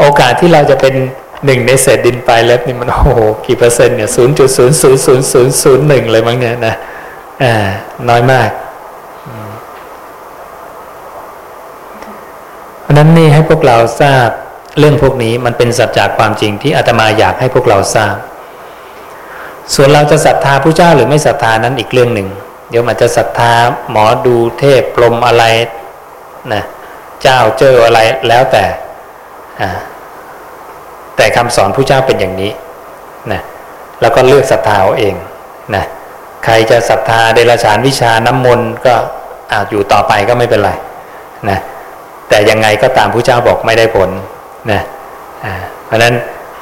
โอกาสที่เราจะเป็นหนึ่งในเศษดินปลายเล็บนี่มันโอ้โหกี่เปอร์เซ็นต์เนี่ยศูนย์จุดศูนย์ศูนย์ศูนย์ศูนย์ศูนย์หนึ่งเลยมั้งเนี่ยนะอ่าน้อยมากเพราะนั้นนี่ให้พวกเราทราบเรื่องพวกนี้มันเป็นสัจจะความจริงที่อาตมาอยากให้พวกเราทราบ ส่วนเราจะศรัทธาผู้เจ้าหรือไม่ศรัทธานั้นอีกเรื่องหนึ่ง เดี๋ยวมันจะศรัทธาหมอดูเทพพรมอะไรนะเจ้าเจ้าอะไรแล้วแต่อ่า แต่คำสอนผู้เจ้าเป็นอย่างนี้นะแล้วก็เลือกศรัทธาเอาเองนะใครจะศรัทธาเดรัจฉานวิชาน้ำมนต์ก็อาอยู่ต่อไปก็ไม่เป็นไรนะแต่ยังไงก็ตามผู้เจ้าบอกไม่ได้ผลนะเพราะนั้น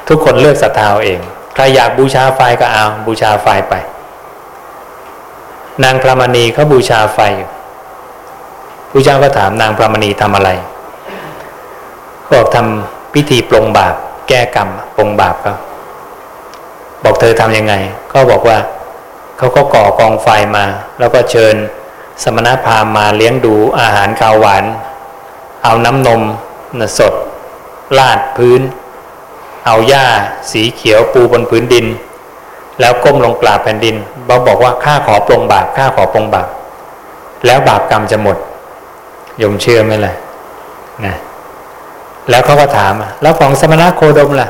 ทุกคนเลือกศรัทธาเอาเอง ใครอยากบูชาไฟก็เอาบูชาไฟไป นางพระมณีเขาบูชาไฟอยู่ผู้เจ้าก็ถามนางพระมณีทำอะไรบอกทำพิธีปลงบาป แก้กรรมปลงบาปก็บอกเธอทำยังไง ก็บอกว่าเขาก็ก่อกองไฟมา แล้วก็เชิญสมณพราหมณ์มาเลี้ยงดูอาหารข้าวหวาน เอาน้ำนมสดลาดพื้น เอาหญ้าสีเขียวปูบนพื้นดิน แล้วก้มลงกราบแผ่นดินเขาบอกว่าข้าขอปลงบาปข้าขอปลงบาปแล้วบาปกรรมจะหมดยมเชื่อไหมล่ะนะ แล้วเขาก็ถามแล้วของสมณะโคดมล่ะ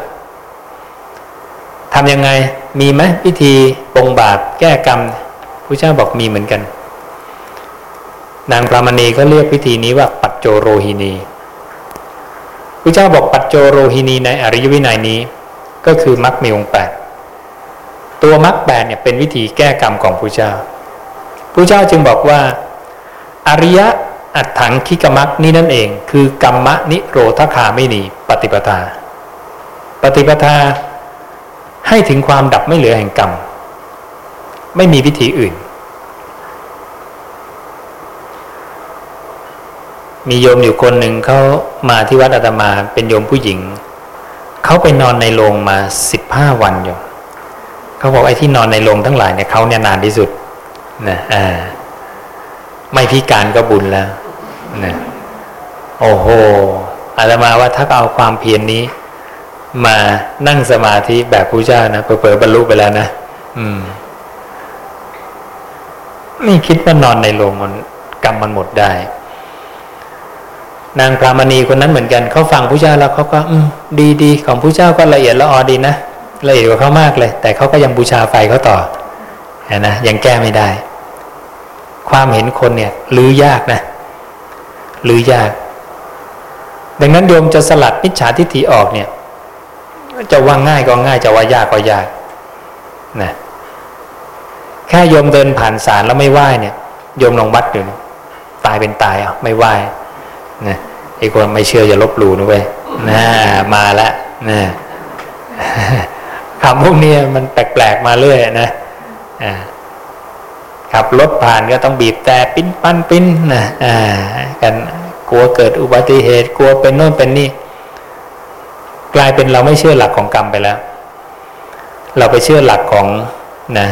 ทำยังไงมีไหมพิธีปงบาปแก้กรรมพระเจ้าบอกมีเหมือนกัน นางพระมณีก็เรียกพิธีนี้ว่าปัจโจโรหินีพระเจ้าบอกปัจโจโรหินีในอริยวินัยนี้ ก็คือมรรคมีองค์แปดตัวมรรคแปดเนี่ยเป็นวิธีแก้กรรมของพระเจ้าพระเจ้าจึงบอกว่า อริยะ อัตถังคิกมักนี่นั่นเอง คือกรรมะนิโรธคาไม่หนีปฏิปทา ปฏิปทาให้ถึงความดับไม่เหลือแห่งกรรม ไม่มีวิธีอื่น มีโยมอยู่คนหนึ่งเขามาที่วัดอาตมาเป็นโยมผู้หญิงเขาไปนอนในโรงมาสิบห้าวันอยู่เขาบอกไอ้ที่นอนในโรงทั้งหลายเนี่ยเขาเนี่ยนานที่สุดนะอ่าไม่พิการก็บุญแล้ว นะโอ้โหอาตมาว่าถ้าเอาความเพียรนนี้ มานั่งสมาธิแบบพระเจ้านะเผลอๆบรรลุไปแล้วนะอืมนี่คิดว่านอนในโรงมันกรรมมันหมดได้ นางพรามณีคนนั้นเหมือนกันเขาฟังพระเจ้าแล้วเขาก็ อืมดีดีของพระเจ้าก็ละเอียดละออดีนะละเอียดกว่าเขามากเลย แต่เขาก็ยังบูชาไฟเขาต่อนะยังแก้ไม่ได้ ความเห็นคนเนี่ยลื้อยากนะ ลือยาก ดังนั้นโยมจะสลัดมิจฉาทิฏฐิออกเนี่ย จะว่าง่ายก็ง่ายจะว่ายากก็ยากนะแค่โยมเดินผ่านศาลแล้วไม่ไหว้เนี่ยโยมลองวัดดูตายเป็นตายอะไม่ไหว้นะไอ้คนไม่เชื่ออย่าลบหลู่นะเว้ยนะมาละนะคำพวกนี้มันแปลกๆมาเรื่อยนะอ่า ขับรถผ่านก็ต้องบีบแต่ปิ้นปั้นปิ้นนะอ่ากันกลัวเกิดอุบัติเหตุกลัวเป็นโน่นเป็นนี่ กลายเป็นเราไม่เชื่อหลักของกรรมไปแล้ว เราไปเชื่อหลักของนะ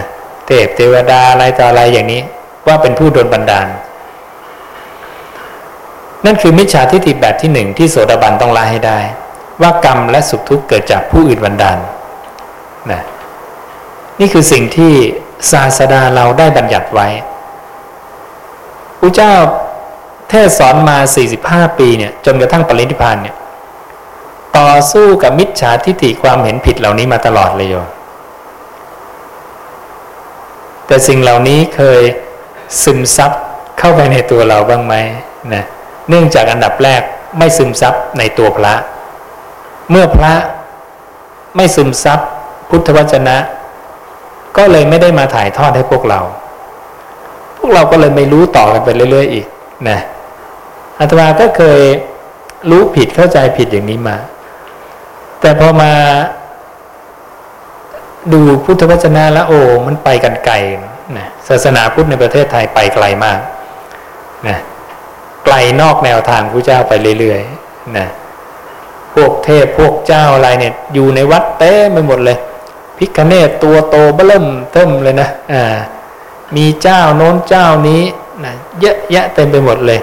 เทพเทวดาอะไรต่ออะไรอย่างนี้ ว่าเป็นผู้โดนบันดาล นั่นคือมิจฉาทิฏฐิแบบที่หนึ่งที่โสดาบันต้องละให้ได้ ว่ากรรมและสุขทุกข์เกิดจากผู้อื่นบันดาลนะนี่คือสิ่งที่ ศาสดาเราได้บัญญัติไว้พระเจ้าเทศสอนมา 45 ปีเนี่ยจนกระทั่งปรินิพพานเนี่ยต่อสู้กับมิจฉาทิฏฐิความเห็นผิดเหล่านี้มาตลอดเลยโยมแต่สิ่งเหล่านี้เคยซึมซับเข้าไปในตัวเราบ้างไหมนะเนื่องจากอันดับแรกไม่ซึมซับในตัวพระ เมื่อพระไม่ซึมซับพุทธวจนะ ก็เลยไม่ได้มาถ่ายทอดให้พวกเรา พวกเราก็เลยไม่รู้ต่อกันไปเรื่อยๆอีกนะอาตมาก็เคยรู้ผิดเข้าใจผิดอย่างนี้มา แต่พอมาดูพุทธวจนะแล้วโอ มันไปกันไกลนะศาสนาพุทธในประเทศไทยไปไกลมากนะไกลนอกแนวทางพระเจ้าไปเรื่อยๆนะพวกเทพพวกเจ้าอะไรเนี่ยอยู่ในวัดเต็มไปหมดเลย พิฆเนศตัวโตเบ้อเริ่มเทิ่มเลยนะอ่ามีเจ้าโน้นเจ้านี้นะเยอะแยะเต็มไปหมดเลย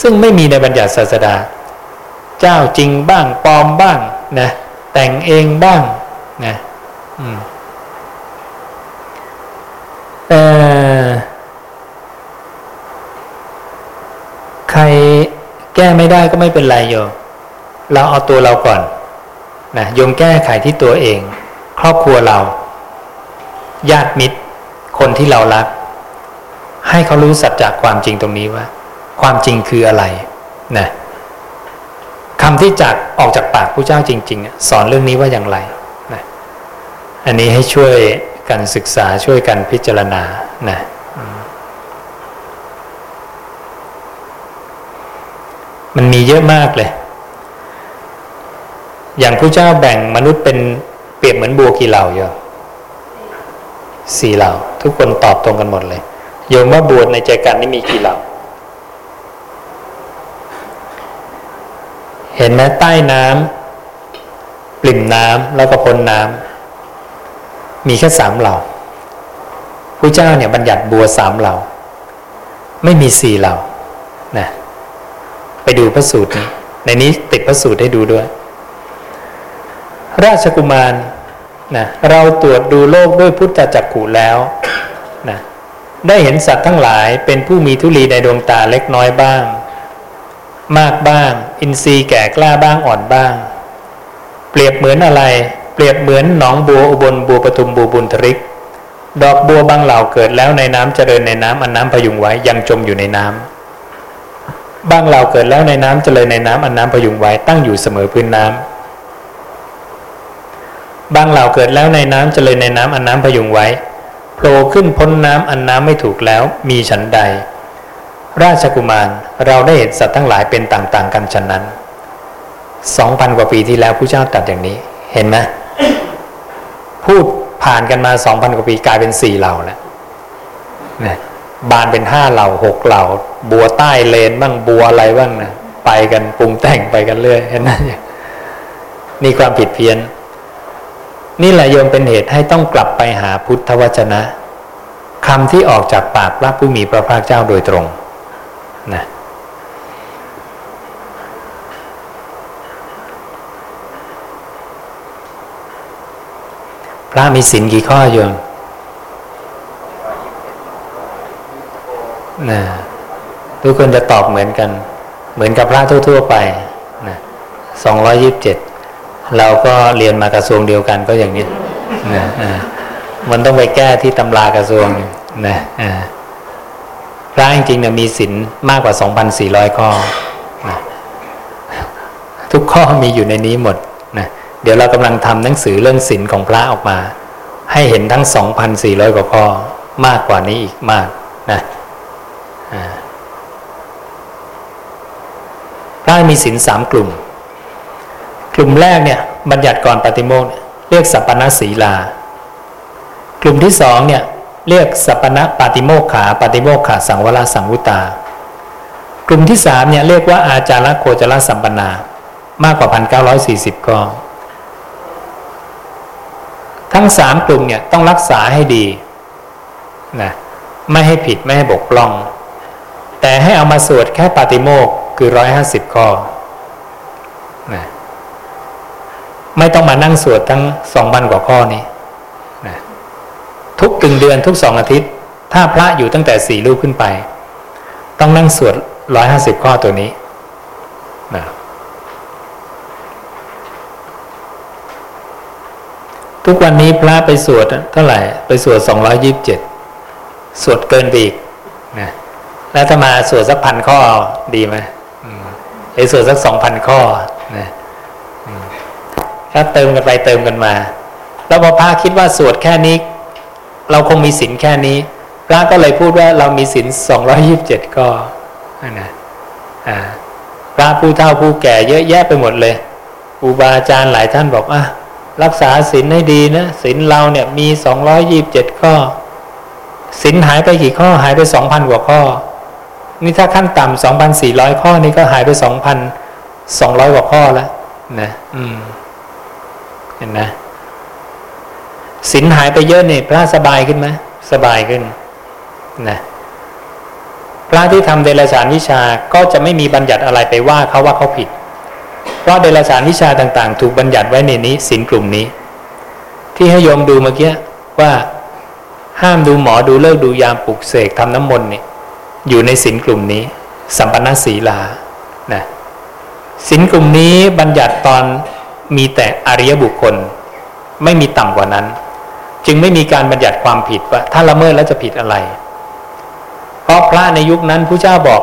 ซึ่งไม่มีในบัญญัติศาสดา เจ้าจริงบ้างปลอมบ้างนะแต่งเองบ้างนะอืมเออใครแก้ไม่ได้ก็ไม่เป็นไรโยมเราเอาตัวเราก่อนนะโยมแก้ไขที่ตัวเอง ครอบครัวเรา ญาติมิตร คนที่เรารัก ให้เขารู้สัจจะความจริงตรงนี้ว่า ความจริงคืออะไรนะคำที่จากออกจากปากผู้เจ้าจริง ๆ สอนเรื่องนี้ว่าอย่างไรนะอันนี้ให้ช่วยกันศึกษาช่วยกันพิจารณานะมันมีเยอะมากเลย อย่างผู้เจ้าแบ่งมนุษย์เป็น เปรียบเหมือนบัวกี่เหล่าโยมสี่เหล่า ทุกคนตอบตรงกันหมดเลยโยมว่าบัวในใจกันนี่มีกี่เหล่า เห็นไหมใต้น้ำปริ่มน้ำแล้วก็พ้นน้ำมีแค่สามเหล่าผู้เจ้าเนี่ยบัญญัติบัวสามเหล่า ไม่มีสี่เหล่านะไปดูพระสูตรนี้ในนี้ติดพระสูตรให้ดูด้วย ราชกุมารนะเราตรวจดูโลกด้วยพุทธจักขุแล้วนะได้เห็นสัตว์ทั้งหลายเป็นผู้มีทุลีในดวงตาเล็กน้อยบ้าง มากบ้าง อินทรีย์แก่กล้าบ้างอ่อนบ้าง เปรียบเหมือนอะไร เปรียบเหมือนหนองบัวอุบลบัวปทุมบัวบุญทริก ดอกบัวบางเหล่าเกิดแล้วในน้ำเจริญในน้ำอันน้ำพยุงไว้ยังจมอยู่ในน้ำบางเหล่าเกิดแล้วในน้ำเจริญในน้ำอันน้ำพยุงไว้ตั้งอยู่เสมอพื้นน้ำ บางเหล่าเกิดแล้วในน้ำเจริญในน้ำอันน้ำพยุงไว้โผล่ขึ้นพ้นน้ำอันน้ำไม่ถูกแล้วมีฉันใด ราชกุมารเราได้เห็นสัตว์ทั้งหลายเป็นต่างๆกันฉะนั้นสองพันกว่าปีที่แล้วผู้เจ้าตรัสอย่างนี้เห็นไหมพูดผ่านกันมาสองพันกว่าปีกลายเป็นสี่เหล่าแล้วนะบานเป็นห้าเหล่าหกเหล่า บัวใต้เลนบ้างบัวอะไรบ้างนะไปกันปรุงแต่งไปกันเรื่อยเห็นไหมนี่ความผิดเพี้ยน นี่แหละโยมเป็นเหตุให้ต้องกลับไปหาพุทธวจนะคำที่ออกจากปากพระผู้มีพระภาคเจ้าโดยตรงนะพระมีศีลกี่ข้อโยมนะทุกคนจะตอบเหมือนกัน เหมือนกับพระทั่ว ๆ ไปนะสองร้อยยิบเจ็ด เราก็เรียนมากระทรวงเดียวกันก็อย่างนี้นะมันต้องไปแก้ที่ตำรากระทรวงนะพระจริงๆเนี่ยมีศีลมากกว่าสองพันสี่ร้อยข้อนะทุกข้อมีอยู่ในนี้หมดนะเดี๋ยวเรากำลังทำหนังสือเรื่องศีลของพระออกมา ให้เห็นทั้งสองพันสี่ร้อยกว่าข้อมากกว่านี้อีกมากนะพระมีศีลสามกลุ่ม กลุ่มแรกเนี่ยบัญญัติก่อนปฏิโมกเรียกสัปปนาศีลา กลุ่มที่สองเนี่ยเรียกสัปปนปฏิโมกขาปฏิโมกขาสังวรสังวุตา กลุ่มที่สามเนี่ยเรียกว่าอาจารโคจรสัมปนามากกว่าพันเก้าร้อยสี่สิบก็ทั้งสามกลุ่มเนี่ยต้องรักษาให้ดีนะไม่ให้ผิดไม่ให้บกพร่อง แต่ให้เอามาสวดแค่ปาติโมกคือร้อยห้าสิบข้อนะ ไม่ต้องมานั่งสวดทั้งสองพันกว่าข้อนี้นะทุกกึ่งเดือนทุกสองอาทิตย์ ถ้าพระอยู่ตั้งแต่สี่ลูกขึ้นไป ต้องนั่งสวดร้อยห้าสิบข้อตัวนี้นะทุกวันนี้พระไปสวดเท่าไหร่ ไปสวดสองร้อยิบเจ็ดสวดเกินไปอีกนะแล้วถ้ามาสวดสักพันข้อดีไหมไอ้สวดสักสองพันข้อนะ ถ้าเติมกันไปเติมกันมา แล้วพอพระคิดว่าสวดแค่นี้ เราคงมีศีลแค่นี้ พระก็เลยพูดว่าเรามีศีลสองร้อยิบเจ็ดข้อนะพระผู้เฒ่าผู้แก่เยอะแยะไปหมดเลยครูบาอาจารย์หลายท่านบอกอะรักษาศีลให้ดีนะศีลเราเนี่ยมีสองร้อยิบเจ็ดข้อศีลหายไปกี่ข้อหายไปสองพันกว่าข้อ นี่ถ้าขั้นต่ำสองพันสี่ร้อยข้อนี่ก็หายไปสองพันสองร้อยกว่าข้อแล้วนะ อืม ห็นนะสินหายไปเยอะเนี่ยพระสบายขึ้นไหมสบายขึ้นนะพระที่ทำเดรัจฉานวิชาก็จะไม่มีบัญญัติอะไรไปว่าเขาว่าเขาผิด เพราะเดรัจฉานวิชาต่าง ๆ ถูกบัญญัติไว้ในนี้สินกลุ่มนี้ ที่ให้โยมดูเมื่อกี้ว่าห้ามดูหมอดูเลิกดูยามปลุกเสกทำน้ำมนต์เนี่ยอยู่ในสินกลุ่มนี้ สัมปนาศีลานะสินกลุ่มนี้บัญญัติตอน มีแต่อริยบุคคล ไม่มีต่ำกว่านั้น จึงไม่มีการบัญญัติความผิดว่าถ้าละเมิดแล้วจะผิดอะไร เพราะพระในยุคนั้นผู้เจ้าบอก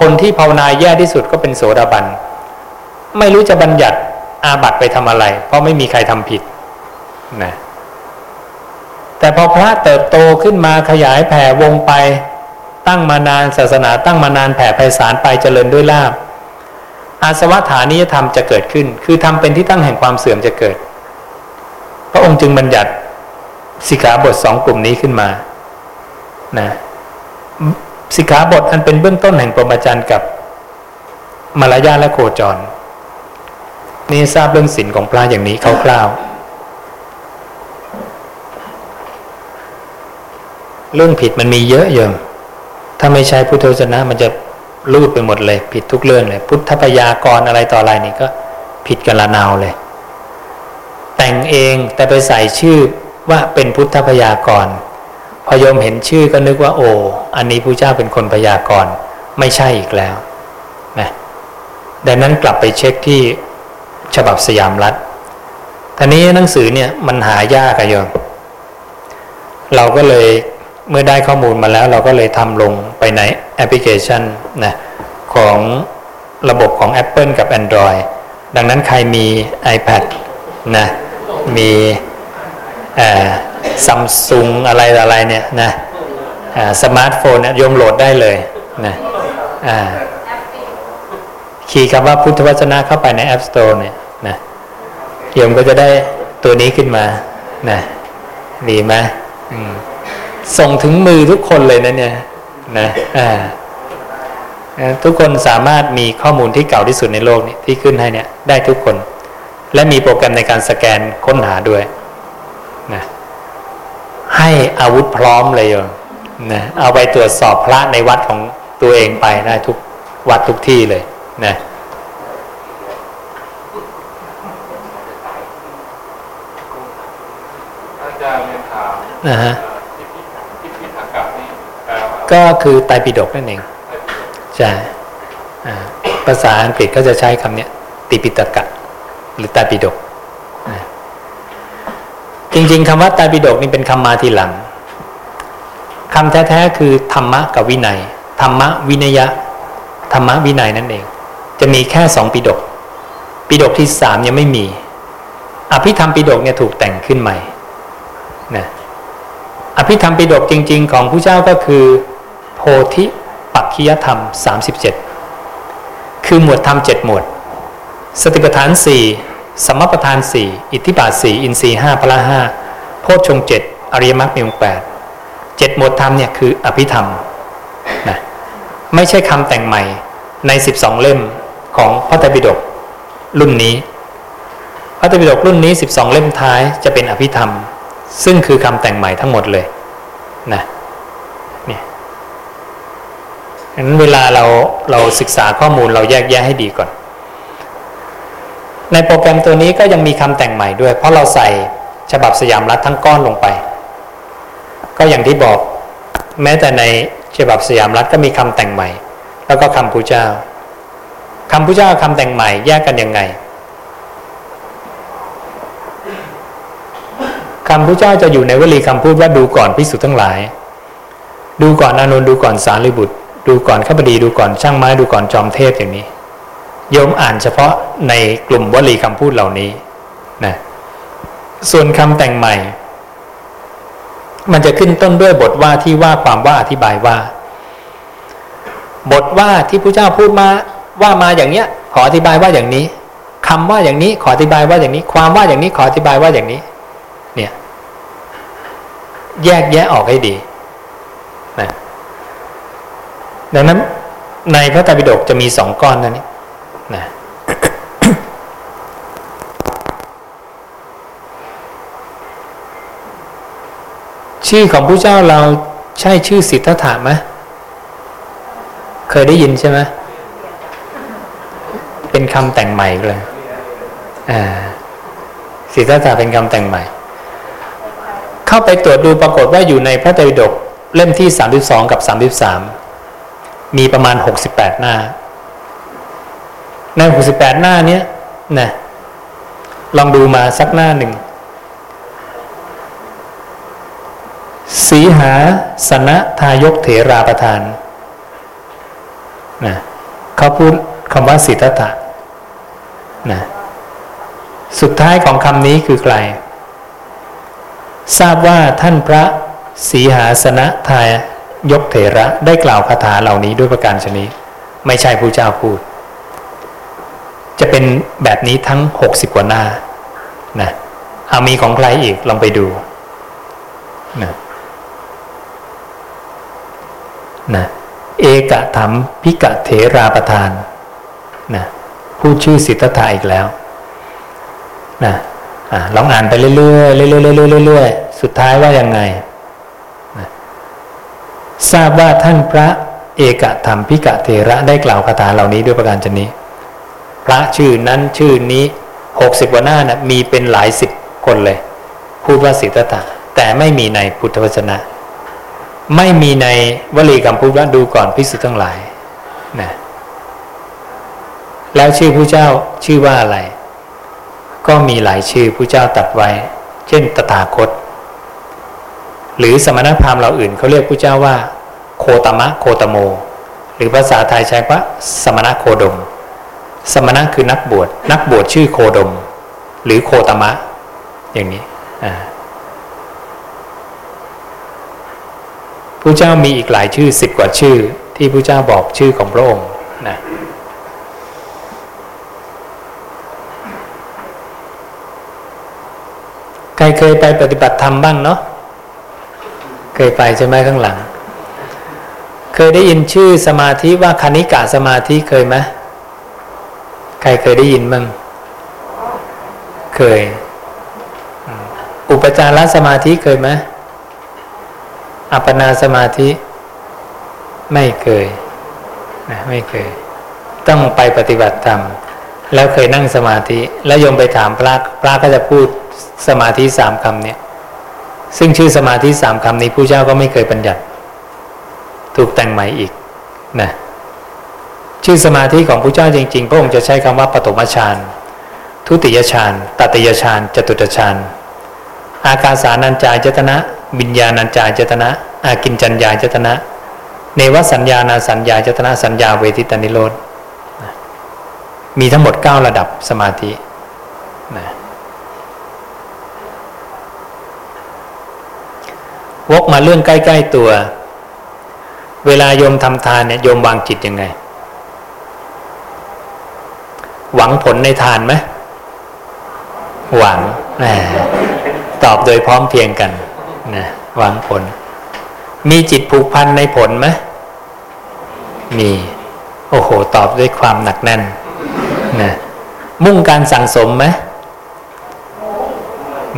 คนที่ภาวนาแย่ที่สุดก็เป็นโสดาบัน ไม่รู้จะบัญญัติอาบัติไปทำอะไร เพราะไม่มีใครทำผิดนะแต่พอพระเติบโตขึ้นมาขยายแผ่วงไป ตั้งมานานศาสนาตั้งมานานแผ่ไพศาลไปเจริญด้วยลาบ อาสวะฐานิยธรรมจะเกิดขึ้น คือทำเป็นที่ตั้งแห่งความเสื่อมจะเกิด พระองค์จึงบัญญัติสิกขาบทสองกลุ่มนี้ขึ้นมานะสิกขาบทอันเป็นเบื้องต้นแห่งปรมจันทร์กับมารยาและโคจร นี่ทราบเรื่องศีลของพระอย่างนี้คร่าวๆเรื่องผิดมันมีเยอะเยิมถ้าไม่ใช้พุทธวจนะมันจะ รูดไปหมดเลย ผิดทุกเรื่องเลย พุทธพยากรอะไรต่ออะไรนี่ก็ผิดกันละนาวเลย แต่งเองแต่ไปใส่ชื่อว่าเป็นพุทธพยากร พอยมเห็นชื่อก็นึกว่า โอ้อันนี้พระเจ้าเป็นคนพยากรไม่ใช่อีกแล้วนะดังนั้นกลับไปเช็คที่ฉบับสยามรัฐทีนี้หนังสือเนี่ยมันหายากอะโยมเราก็เลย เมื่อได้ข้อมูลมาแล้วเราก็เลยทำลงไปในแอปพลิเคชันนะของระบบของ Apple กับ Android ดังนั้นใครมี iPad นะมีซัมซุงอะไรอะไรเนี่ยนะสมาร์ทโฟนเนี่ยมโหลดได้เลยนะคีย์คำว่าพุทธวจนะเข้าไปใน App Store เนี่ยนะโยมก็จะได้ตัวนี้ขึ้นมานะดีไหม ส่งถึงมือทุกคนเลยนะเนี่ยนะทุกคนสามารถมีข้อมูลที่เก่าที่สุดในโลกนี้ที่ขึ้นให้เนี่ยได้ทุกคน และมีโปรแกรมในการสแกนค้นหาด้วยนะให้อาวุธพร้อมเลยโยมนะเอาไปตรวจสอบพระในวัดของตัวเองไปได้ทุกวัดทุกที่เลยนะอาจารย์เรียนถามนะฮะที่พิธกับนี่แปลว่า ก็คือไตรปิฎกนั่นเองใช่ภาษาอังกฤษก็จะใช้คำนี้ติปิตกะ หรือไตรปิฎกจริง ๆคำว่าไตรปิฎกนี่เป็นคำมาทีหลังคำแท้ๆคือธรรมะกับวินัยธรรมะวินยะธรรมะวินัยนั่นเอง จะมีแค่สองปิฎกปิฎกที่สามยังไม่มี อภิธรรมปิฎกเนี่ยถูกแต่งขึ้นใหม่นะอภิธรรมปิฎกจริง ๆ ของผู้เจ้าก็คือ โพธิปักขิยธรรม 37 คือหมวดธรรมเจ็ดหมวด สติปัฏฐานสี่สมประทานสี่อิทธิบาทสี่อินทรีห้าพละห้าโพชฌงเจ็ดอริยมรรคมีองแปดเจ็ดหมวดธรรมเนี่ยคืออภิธรรมนะไม่ใช่คำแต่งใหม่ในสิบสองเล่มของพระไตรปิฎกรุ่นนี้ พระไตรปิฎกรุ่นนี้สิบสองเล่มท้ายจะเป็นอภิธรรม ซึ่งคือคำแต่งใหม่ทั้งหมดเลยนะเนี่ย นั้นเวลาเราเราศึกษาข้อมูลเราแยกแยะให้ดีก่อน ในโปรแกรมตัวนี้ก็ยังมีคำแต่งใหม่ด้วย เพราะเราใส่ฉบับสยามรัฐทั้งก้อนลงไป ก็อย่างที่บอกแม้แต่ในฉบับสยามรัฐก็มีคำแต่งใหม่ แล้วก็คำพุเจ้าคำพุเจ้าคำแต่งใหม่แยกกันยังไงคำพุเจ้าจะอยู่ในวลีคำพูดว่าดูก่อนพิสุทั้งหลาย ดูก่อนอานนท์ดูก่อนสารีบุตร ดูก่อนข้าพดีดูก่อนช่างไม้ดูก่อนจอมเทพอย่างนี้โยมอ่านเฉพาะในกลุ่มวลีคำพูดเหล่านี้นะส่วนคำแต่งใหม่ มันจะขึ้นต้นด้วยบทว่าที่ว่าความว่าอธิบายว่า บทว่าที่พระเจ้าพูดมาว่ามาอย่างเนี้ย ขออธิบายว่าอย่างนี้คำว่าอย่างนี้ขออธิบายว่าอย่างนี้ ความว่าอย่างนี้ขออธิบายว่าอย่างนี้ เนี่ย แยกแยะออกให้ดีนะ ดังนั้นในพระไตรปิฎกจะมีสองก้อนนั่นนี่นะชื่อของผู้เจ้าเราใช่ชื่อสิทธัตถะไหมเคยได้ยินใช่ไหมเป็นคำแต่งใหม่เลยอ่าสิทธัตถะเป็นคำแต่งใหม่ เข้าไปตรวจดูปรากฏว่าอยู่ในพระไตรปิฎกเล่มที่ 32 กับ 33 มีประมาณ 68 หน้า ใน 68 หน้านี้นะลองดูมาสักหน้าหนึ่ง สีหาสนะทายกเถราประธานนะเขาพูดคำว่าสิทธัตะนะสุดท้ายของคำนี้คือใคร ทราบว่าท่านพระสีหาสนะทาย ยกเถระได้กล่าวคาถาเหล่านี้ด้วยประการชนิดไม่ใช่ผู้เจ้าพูด จะเป็นแบบนี้ทั้งหกสิบกว่าหน้านะเอามีของใครอีกลองไปดูนะนะเอกธรรมพิกะเถราประทานนะพูดชื่อสิทธัตถะอีกแล้วนะลองอ่านไปเรื่อยๆเรื่อยๆเรื่อยๆสุดท้ายว่ายังไง ทราบว่าท่านพระเอกธรรมพิกะเถระได้กล่าวคาถาเหล่านี้ด้วยประการชนี้ พระชื่อนั้นชื่อนี้หกสิบกว่าหน้านะมีเป็นหลายสิบคนเลย พูดว่าสิทธัตถะแต่ไม่มีในพุทธวจนะ ไม่มีในวลีคำพูดว่าดูก่อนพิสุทั้งหลายนะแล้วชื่อผู้เจ้าชื่อว่าอะไร ก็มีหลายชื่อผู้เจ้าตัดไว้ เช่นตถาคต หรือสมณพราหมณ์เราอื่นเขาเรียกผู้เจ้าว่า โคตมะโคตโม หรือภาษาไทยใช้ว่า สมณะโคดม สมณะคือนักบวชนักบวชชื่อโคดม หรือโคตมะ อย่างนี้ผู้เจ้ามีอีกหลายชื่อสิบกว่าชื่อ ที่ผู้เจ้าบอกชื่อของพระองค์นะใครเคยไปปฏิบัติธรรมบ้างเนาะ เคยไปใช่ไหมข้างหลัง เคยได้ยินชื่อสมาธิว่าคณิกะสมาธิเคยไหมใครเคยได้ยินบ้างเคย อุปจารสมาธิเคยไหมอัปปนาสมาธิ ไม่เคยนะไม่เคย ต้องไปปฏิบัติธรรมแล้วเคยนั่งสมาธิ แล้วยมไปถามพระพระก็จะพูดสมาธิสามคำเนี่ย ซึ่งชื่อสมาธิสามคำนี้ผู้เจ้าก็ไม่เคยบัญญัติ ถูกแต่งใหม่อีกนะชื่อสมาธิของผู้เจ้าจริงๆ พระองค์จะใช้คำว่าปฐมฌานทุติยฌานตติยฌานจตุตฌานอากาสานัญจายตนะวิญญาณัญจายตนะอากินจัญญายตนะ เนวสัญญานาสัญญายตนะสัญญาเวทิตานิโรธมีทั้งหมด 9 ระดับสมาธินะ วกมาเรื่องใกล้ ๆตัว เวลาโยมทำทานเนี่ยโยมวางจิตยังไง หวังผลในทานไหมหวังตอบโดยพร้อมเพียงกันนะหวังผล มีจิตผูกพันในผลไหมมี โอ้โห ตอบด้วยความหนักแน่นนะมุ่งการสั่งสมไหม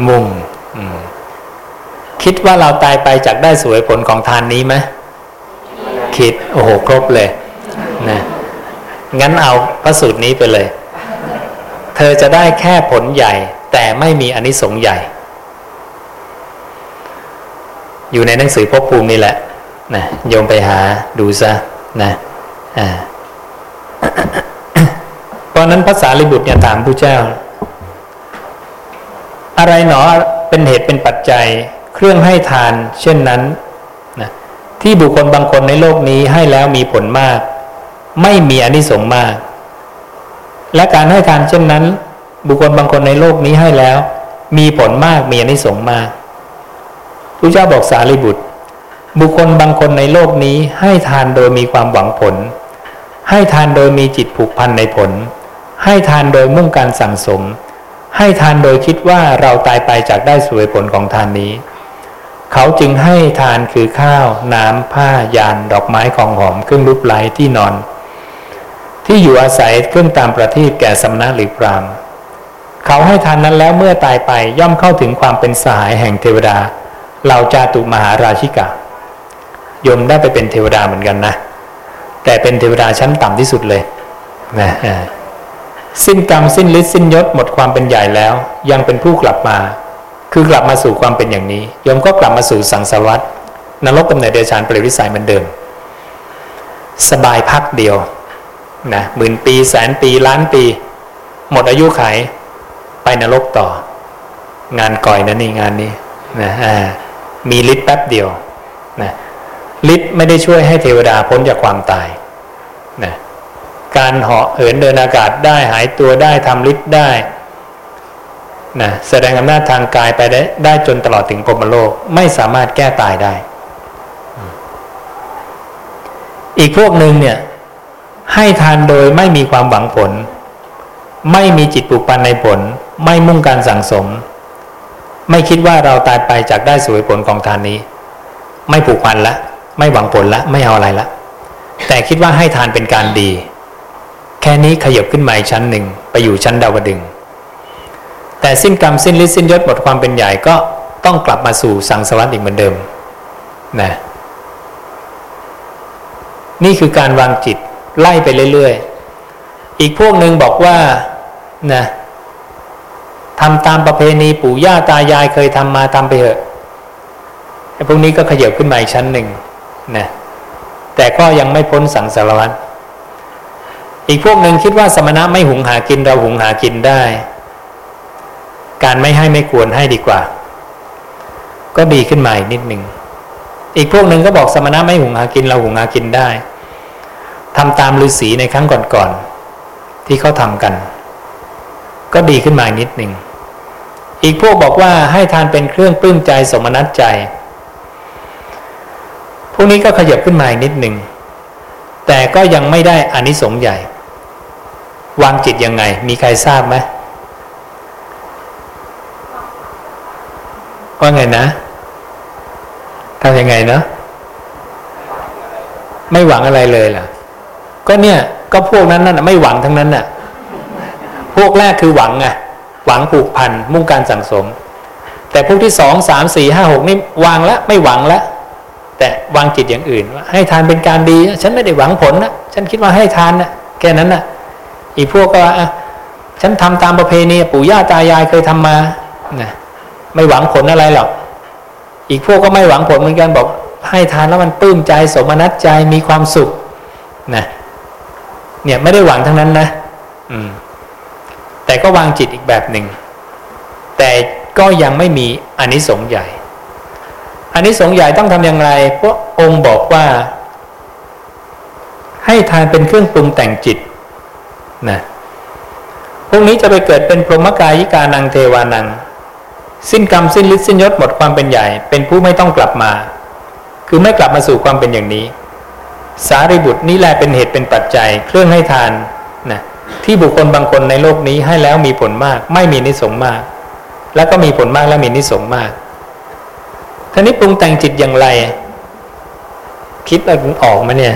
มุ่ง คิดว่าเราตายไปจากได้สวยผลของทานนี้ไหมคิดโอ้โหครบเลยนะงั้นเอาพระสูตรนี้ไปเลย เธอจะได้แค่ผลใหญ่ แต่ไม่มีอนิสงส์ใหญ่ อยู่ในหนังสือพบภูมินี่แหละนะโยมไปหาดูซะนะอ่าเพราะนั้นภาษาลิบุตรเนี่ยถามผู้เจ้า อะไรหนอเป็นเหตุเป็นปัจจัย เครื่องให้ทาน เช่นนั้นนะที่บุคคลบางคนในโลกนี้ให้แล้วมีผลมาก ไม่มีอนิสงส์มาก และการให้ทานเช่นนั้น บุคคลบางคนในโลกนี้ให้แล้ว มีผลมากมีอนิสงส์มากพระเจ้าบอกสารีบุตร บุคคลบางคนในโลกนี้ให้ทานโดยมีความหวังผล ให้ทานโดยมีจิตผูกพันในผล ให้ทานโดยมุ่งการสั่งสม ให้ทานโดยคิดว่าเราตายไปจากได้สวยผลของทานนี้ เขาจึงให้ทานคือข้าว น้ำผ้ายานดอกไม้ของหอมเครื่องรูปไล้ที่นอน ที่อยู่อาศัยเครื่องตามประทีปแก่สำนักหรือพรามเขาให้ทานนั้นแล้วเมื่อตายไปย่อมเข้าถึงความเป็นสหายแห่งเทวดาเราจาตุมหาราชิกะยมได้ไปเป็นเทวดาเหมือนกันนะ แต่เป็นเทวดาชั้นต่ำที่สุดเลยนะสิ้นกรรมสิ้นฤทธิ์สิ้นยศหมดความเป็นใหญ่แล้ว ยังเป็นผู้กลับมา คือกลับมาสู่ความเป็นอย่างนี้โยมก็กลับมาสู่สังสารวัฏนรกกำเนิดเดชานเปรตวิสัยเหมือนเดิม สบายพักเดียวนะหมื่นปีแสนปีล้านปี หมดอายุไขไปนรกต่อ งานก่อยนะนี่งานนี้นะมีฤทธิ์แป๊บเดียวนะฤทธิ์ไม่ได้ช่วยให้เทวดาพ้นจากความตายนะการเหาะเหินเดินอากาศได้หายตัวได้ทำฤทธิ์ได้ นะแสดงอำนาจทางกายไปได้ได้จนตลอดถึงพรมโลกไม่สามารถแก้ตายได้ อีกพวกหนึ่งเนี่ยให้ทานโดยไม่มีความหวังผล ไม่มีจิตปลูกปันในผล ไม่มุ่งการสั่งสม ไม่คิดว่าเราตายไปจากได้สวยผลของทานนี้ ไม่ผูกพันละ ไม่หวังผลละ ไม่เอาอะไรละ แต่คิดว่าให้ทานเป็นการดี แค่นี้ขยับขึ้นมาอีกชั้นหนึ่งไปอยู่ชั้นดาวดึง แต่สิ้นกรรมสิ้นฤทธิ์สิ้นยศหมดความเป็นใหญ่ก็ต้องกลับมาสู่สังสารวัฏอีกเหมือนเดิมนะนี่คือการวางจิตไล่ไปเรื่อยๆ อีกพวกหนึ่งบอกว่านะทำตามประเพณีปู่ย่าตายายเคยทำมาทำไปเถอะไอ้พวกนี้ก็ขยับขึ้นมาอีกชั้นหนึ่งนะแต่ก็ยังไม่พ้นสังสารวัฏอีกพวกหนึ่งคิดว่าสมณะไม่หุงหากินเราหุงหากินได้ การไม่ให้ไม่ควรให้ดีกว่า ก็ดีขึ้นมาอีกนิดหนึ่งอีกพวกหนึ่งก็บอกสมณะไม่หุงหากินเราหุงหากินได้ทำตามฤาษีในครั้งก่อนๆที่เขาทำกัน ก็ดีขึ้นมานิดหนึ่งอีกพวกบอกว่าให้ทานเป็นเครื่องปลื้มใจสมนัตใจ พวกนี้ก็ขยับขึ้นมาอีกนิดหนึ่งแต่ก็ยังไม่ได้อานิสงส์ใหญ่ วางจิตยังไง มีใครทราบไหม ว่าไงนะทำยังไงเนาะไม่หวังอะไรเลยล่ะ ก็เนี่ย ก็พวกนั้นนั่นไม่หวังทั้งนั้นน่ะ พวกแรกคือหวังไงหวังผูกพันมุ่งการสั่งสม แต่พวกที่สองสามสี่ห้าหกนี่วางแล้วไม่หวังแล้วแต่วางจิตอย่างอื่นว่าให้ทานเป็นการดี ฉันไม่ได้หวังผลนะฉันคิดว่าให้ทานนะแค่นั้นนะอีกพวกก็ฉันทำตามประเพณีปู่ย่าตายายเคยทำมานะ ไม่หวังผลอะไรหรอกอีกพวกก็ไม่หวังผลเหมือนกันบอก ให้ทานแล้วมันปลื้มใจสมนัตใจมีความสุขนะเนี่ยไม่ได้หวังทั้งนั้นนะ อืม แต่ก็วางจิตอีกแบบหนึ่ง แต่ก็ยังไม่มีอนิสงส์ใหญ่อันนี้สงใหญ่ต้องทำอย่างไรพวกองค์บอกว่า ให้ทานเป็นเครื่องปรุงแต่งจิตนะพวกนี้จะไปเกิดเป็นพรหมกายิกานังเทวานัง สิ้นกรรมสิ้นฤทธิ์สิ้นยศหมดความเป็นใหญ่ เป็นผู้ไม่ต้องกลับมา คือไม่กลับมาสู่ความเป็นอย่างนี้ สารีบุตรนี่แหละเป็นเหตุเป็นปัจจัย เครื่องให้ทานนะที่บุคคลบางคนในโลกนี้ให้แล้วมีผลมาก ไม่มีนิสงมาก แล้วก็มีผลมากและมีนิสงมากท่านี้ปรุงแต่งจิตอย่างไร คิดออกมาเนี่ย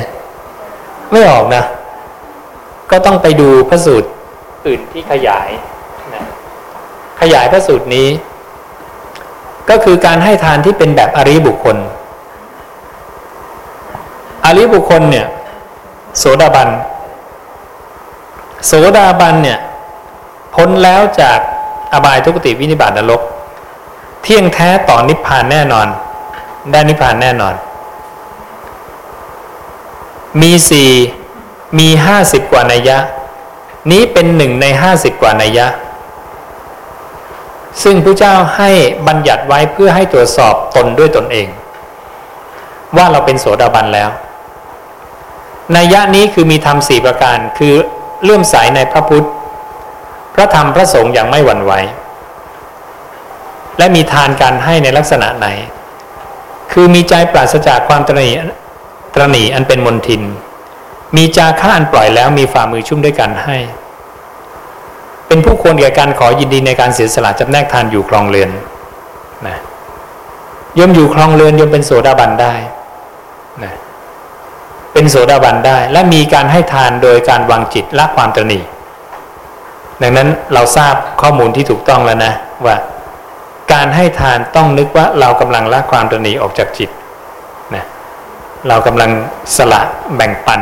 ไม่ออกนะ ก็ต้องไปดูพระสูตรอื่นที่ขยายนะขยายพระสูตรนี้ ก็คือการให้ทานที่เป็นแบบอริบุคคล อริบุคคลเนี่ยโสดาบัน โสดาบันเนี่ยพ้นแล้วจากอบายทุกติวินิบาตนรก เที่ยงแท้ต่อนิพพานแน่นอน ได้นิพพานแน่นอน มีสี่มีห้าสิบกว่านัยยะ นี้เป็นหนึ่งในห้าสิบกว่านัยยะ ซึ่งพระเจ้าให้บัญญัติไว้เพื่อให้ตรวจสอบตนด้วยตนเอง ว่าเราเป็นโสดาบันแล้วนัยยะนี้คือมีธรรมสี่ประการคือเลื่อมใสในพระพุทธ พระธรรมพระสงฆ์อย่างไม่หวั่นไหวและมีทานการให้ในลักษณะไหน คือมีใจปราศจากความตรณีตรณีอันเป็นมนทิน มีจาค่าอันปล่อยแล้วมีฝ่ามือชุ่มด้วยกันให้ เป็นผู้ควรแก่การขอยินดีในการเสียสละจำแนกทานอยู่คลองเรือนนะยมอยู่คลองเรือนยมเป็นโสดาบันได้นะเป็นโสดาบันได้ และมีการให้ทานโดยการวางจิตละความตรณีดังนั้นเราทราบข้อมูลที่ถูกต้องแล้วนะว่าการให้ทานต้องนึกว่าเรากำลังละความตนีออกจากจิตนะเรากำลังสละแบ่งปัน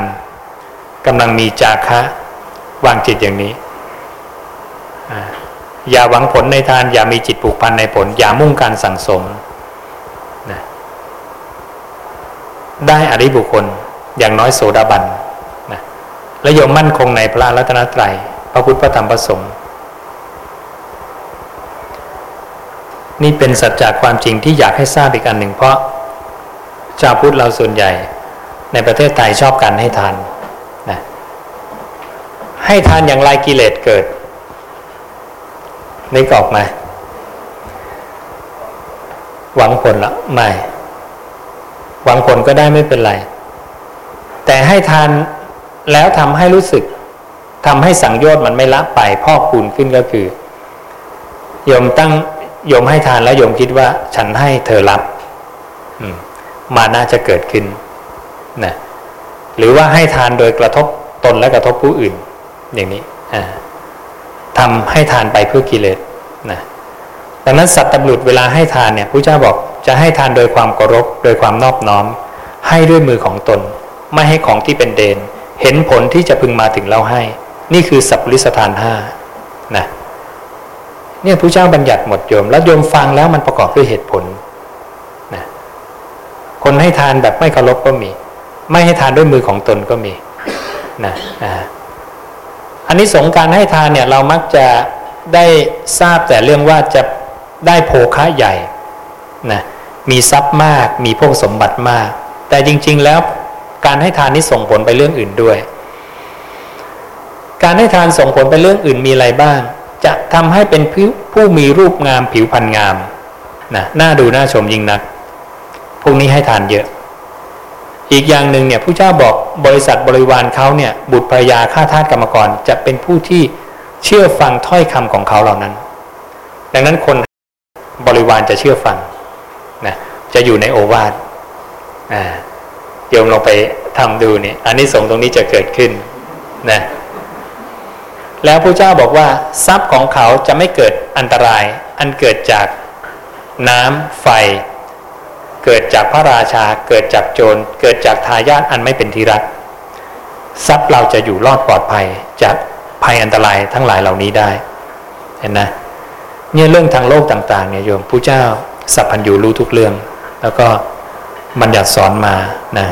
กำลังมีจาคะวางจิตอย่างนี้ อย่าหวังผลในทาน อย่ามีจิตผูกพันในผล อย่ามุ่งการสั่งสมนะได้อริบุคคลอย่างน้อยโสดาบันนะและยมมั่นคงในพระรัตนตรัยพระพุทธพระธรรมพระสงฆ์นี่เป็นสัจจะความจริงที่อยากให้ทราบอีกอันหนึ่ง เพราะชาวพุทธเราส่วนใหญ่ในประเทศไทยชอบการให้ทานนะให้ทานอย่างไรกิเลสเกิด นึกออกไหมหวังผลละไม่ หวังผลก็ได้ไม่เป็นไร แต่ให้ทานแล้วทำให้รู้สึกทำให้สังโยชน์มันไม่ละไปพอกคูณขึ้นก็คือโยมตั้งโยมให้ทานแล้วโยมคิดว่า ฉันให้เธอรับมาน่าจะเกิดขึ้นนะหรือว่าให้ทานโดยกระทบตนและกระทบผู้อื่น อย่างนี้ ทำให้ทานไปเพื่อกิเลสนะดังนั้นสัตว์ตำรุดเวลาให้ทานเนี่ยพระเจ้าบอกจะให้ทานโดยความเคารพโดยความนอบน้อม ให้ด้วยมือของตน ไม่ให้ของที่เป็นเดน เห็นผลที่จะพึงมาถึงเราให้ นี่คือสัพพลิสทานห้านะเนี่ยพระเจ้าบัญญัติหมดโยม แล้วโยมฟังแล้วมันประกอบด้วยเหตุผลนะคนให้ทานแบบไม่เคารพก็มี ไม่ให้ทานด้วยมือของตนก็มีนะนะ อันนี้สงการให้ทานเนี่ยเรามักจะได้ทราบแต่เรื่องว่าจะได้โภคะใหญ่นะมีทรัพย์มากมีพวกสมบัติมาก แต่จริง ๆ แล้วการให้ทานนี้ส่งผลไปเรื่องอื่นด้วย การให้ทานส่งผลไปเรื่องอื่นมีอะไรบ้าง จะทำให้เป็นผู้มีรูปงามผิวพรรณงามนะน่าดูน่าชมยิ่งนักพวกนี้ให้ทานเยอะ อีกอย่างหนึ่งเนี่ยผู้เจ้าบอกบริษัทบริวารเขาเนี่ยบุตรภรรยาข้าทาสกรรมกร จะเป็นผู้ที่เชื่อฟังถ้อยคำของเขาเหล่านั้น ดังนั้นคนบริวารจะเชื่อฟังนะจะอยู่ในโอวาทอ่าโยมลองไปทำดูเนี่ยอันนี้สงตรงนี้จะเกิดขึ้นนะแล้วพระเจ้าบอกว่าทรัพย์ของเขาจะไม่เกิดอันตราย อันเกิดจากน้ำไฟ เกิดจากพระราชา เกิดจากโจร เกิดจากทายาทอันไม่เป็นที่รัก ทรัพย์เราจะอยู่รอดปลอดภัยจากภัยอันตรายทั้งหลายเหล่านี้ได้ เห็นนะ เนี่ยเรื่องทางโลกต่างๆเนี่ยโยมผู้เจ้าสัพพัญญูรู้ทุกเรื่อง แล้วก็บัญญัติสอนมานะ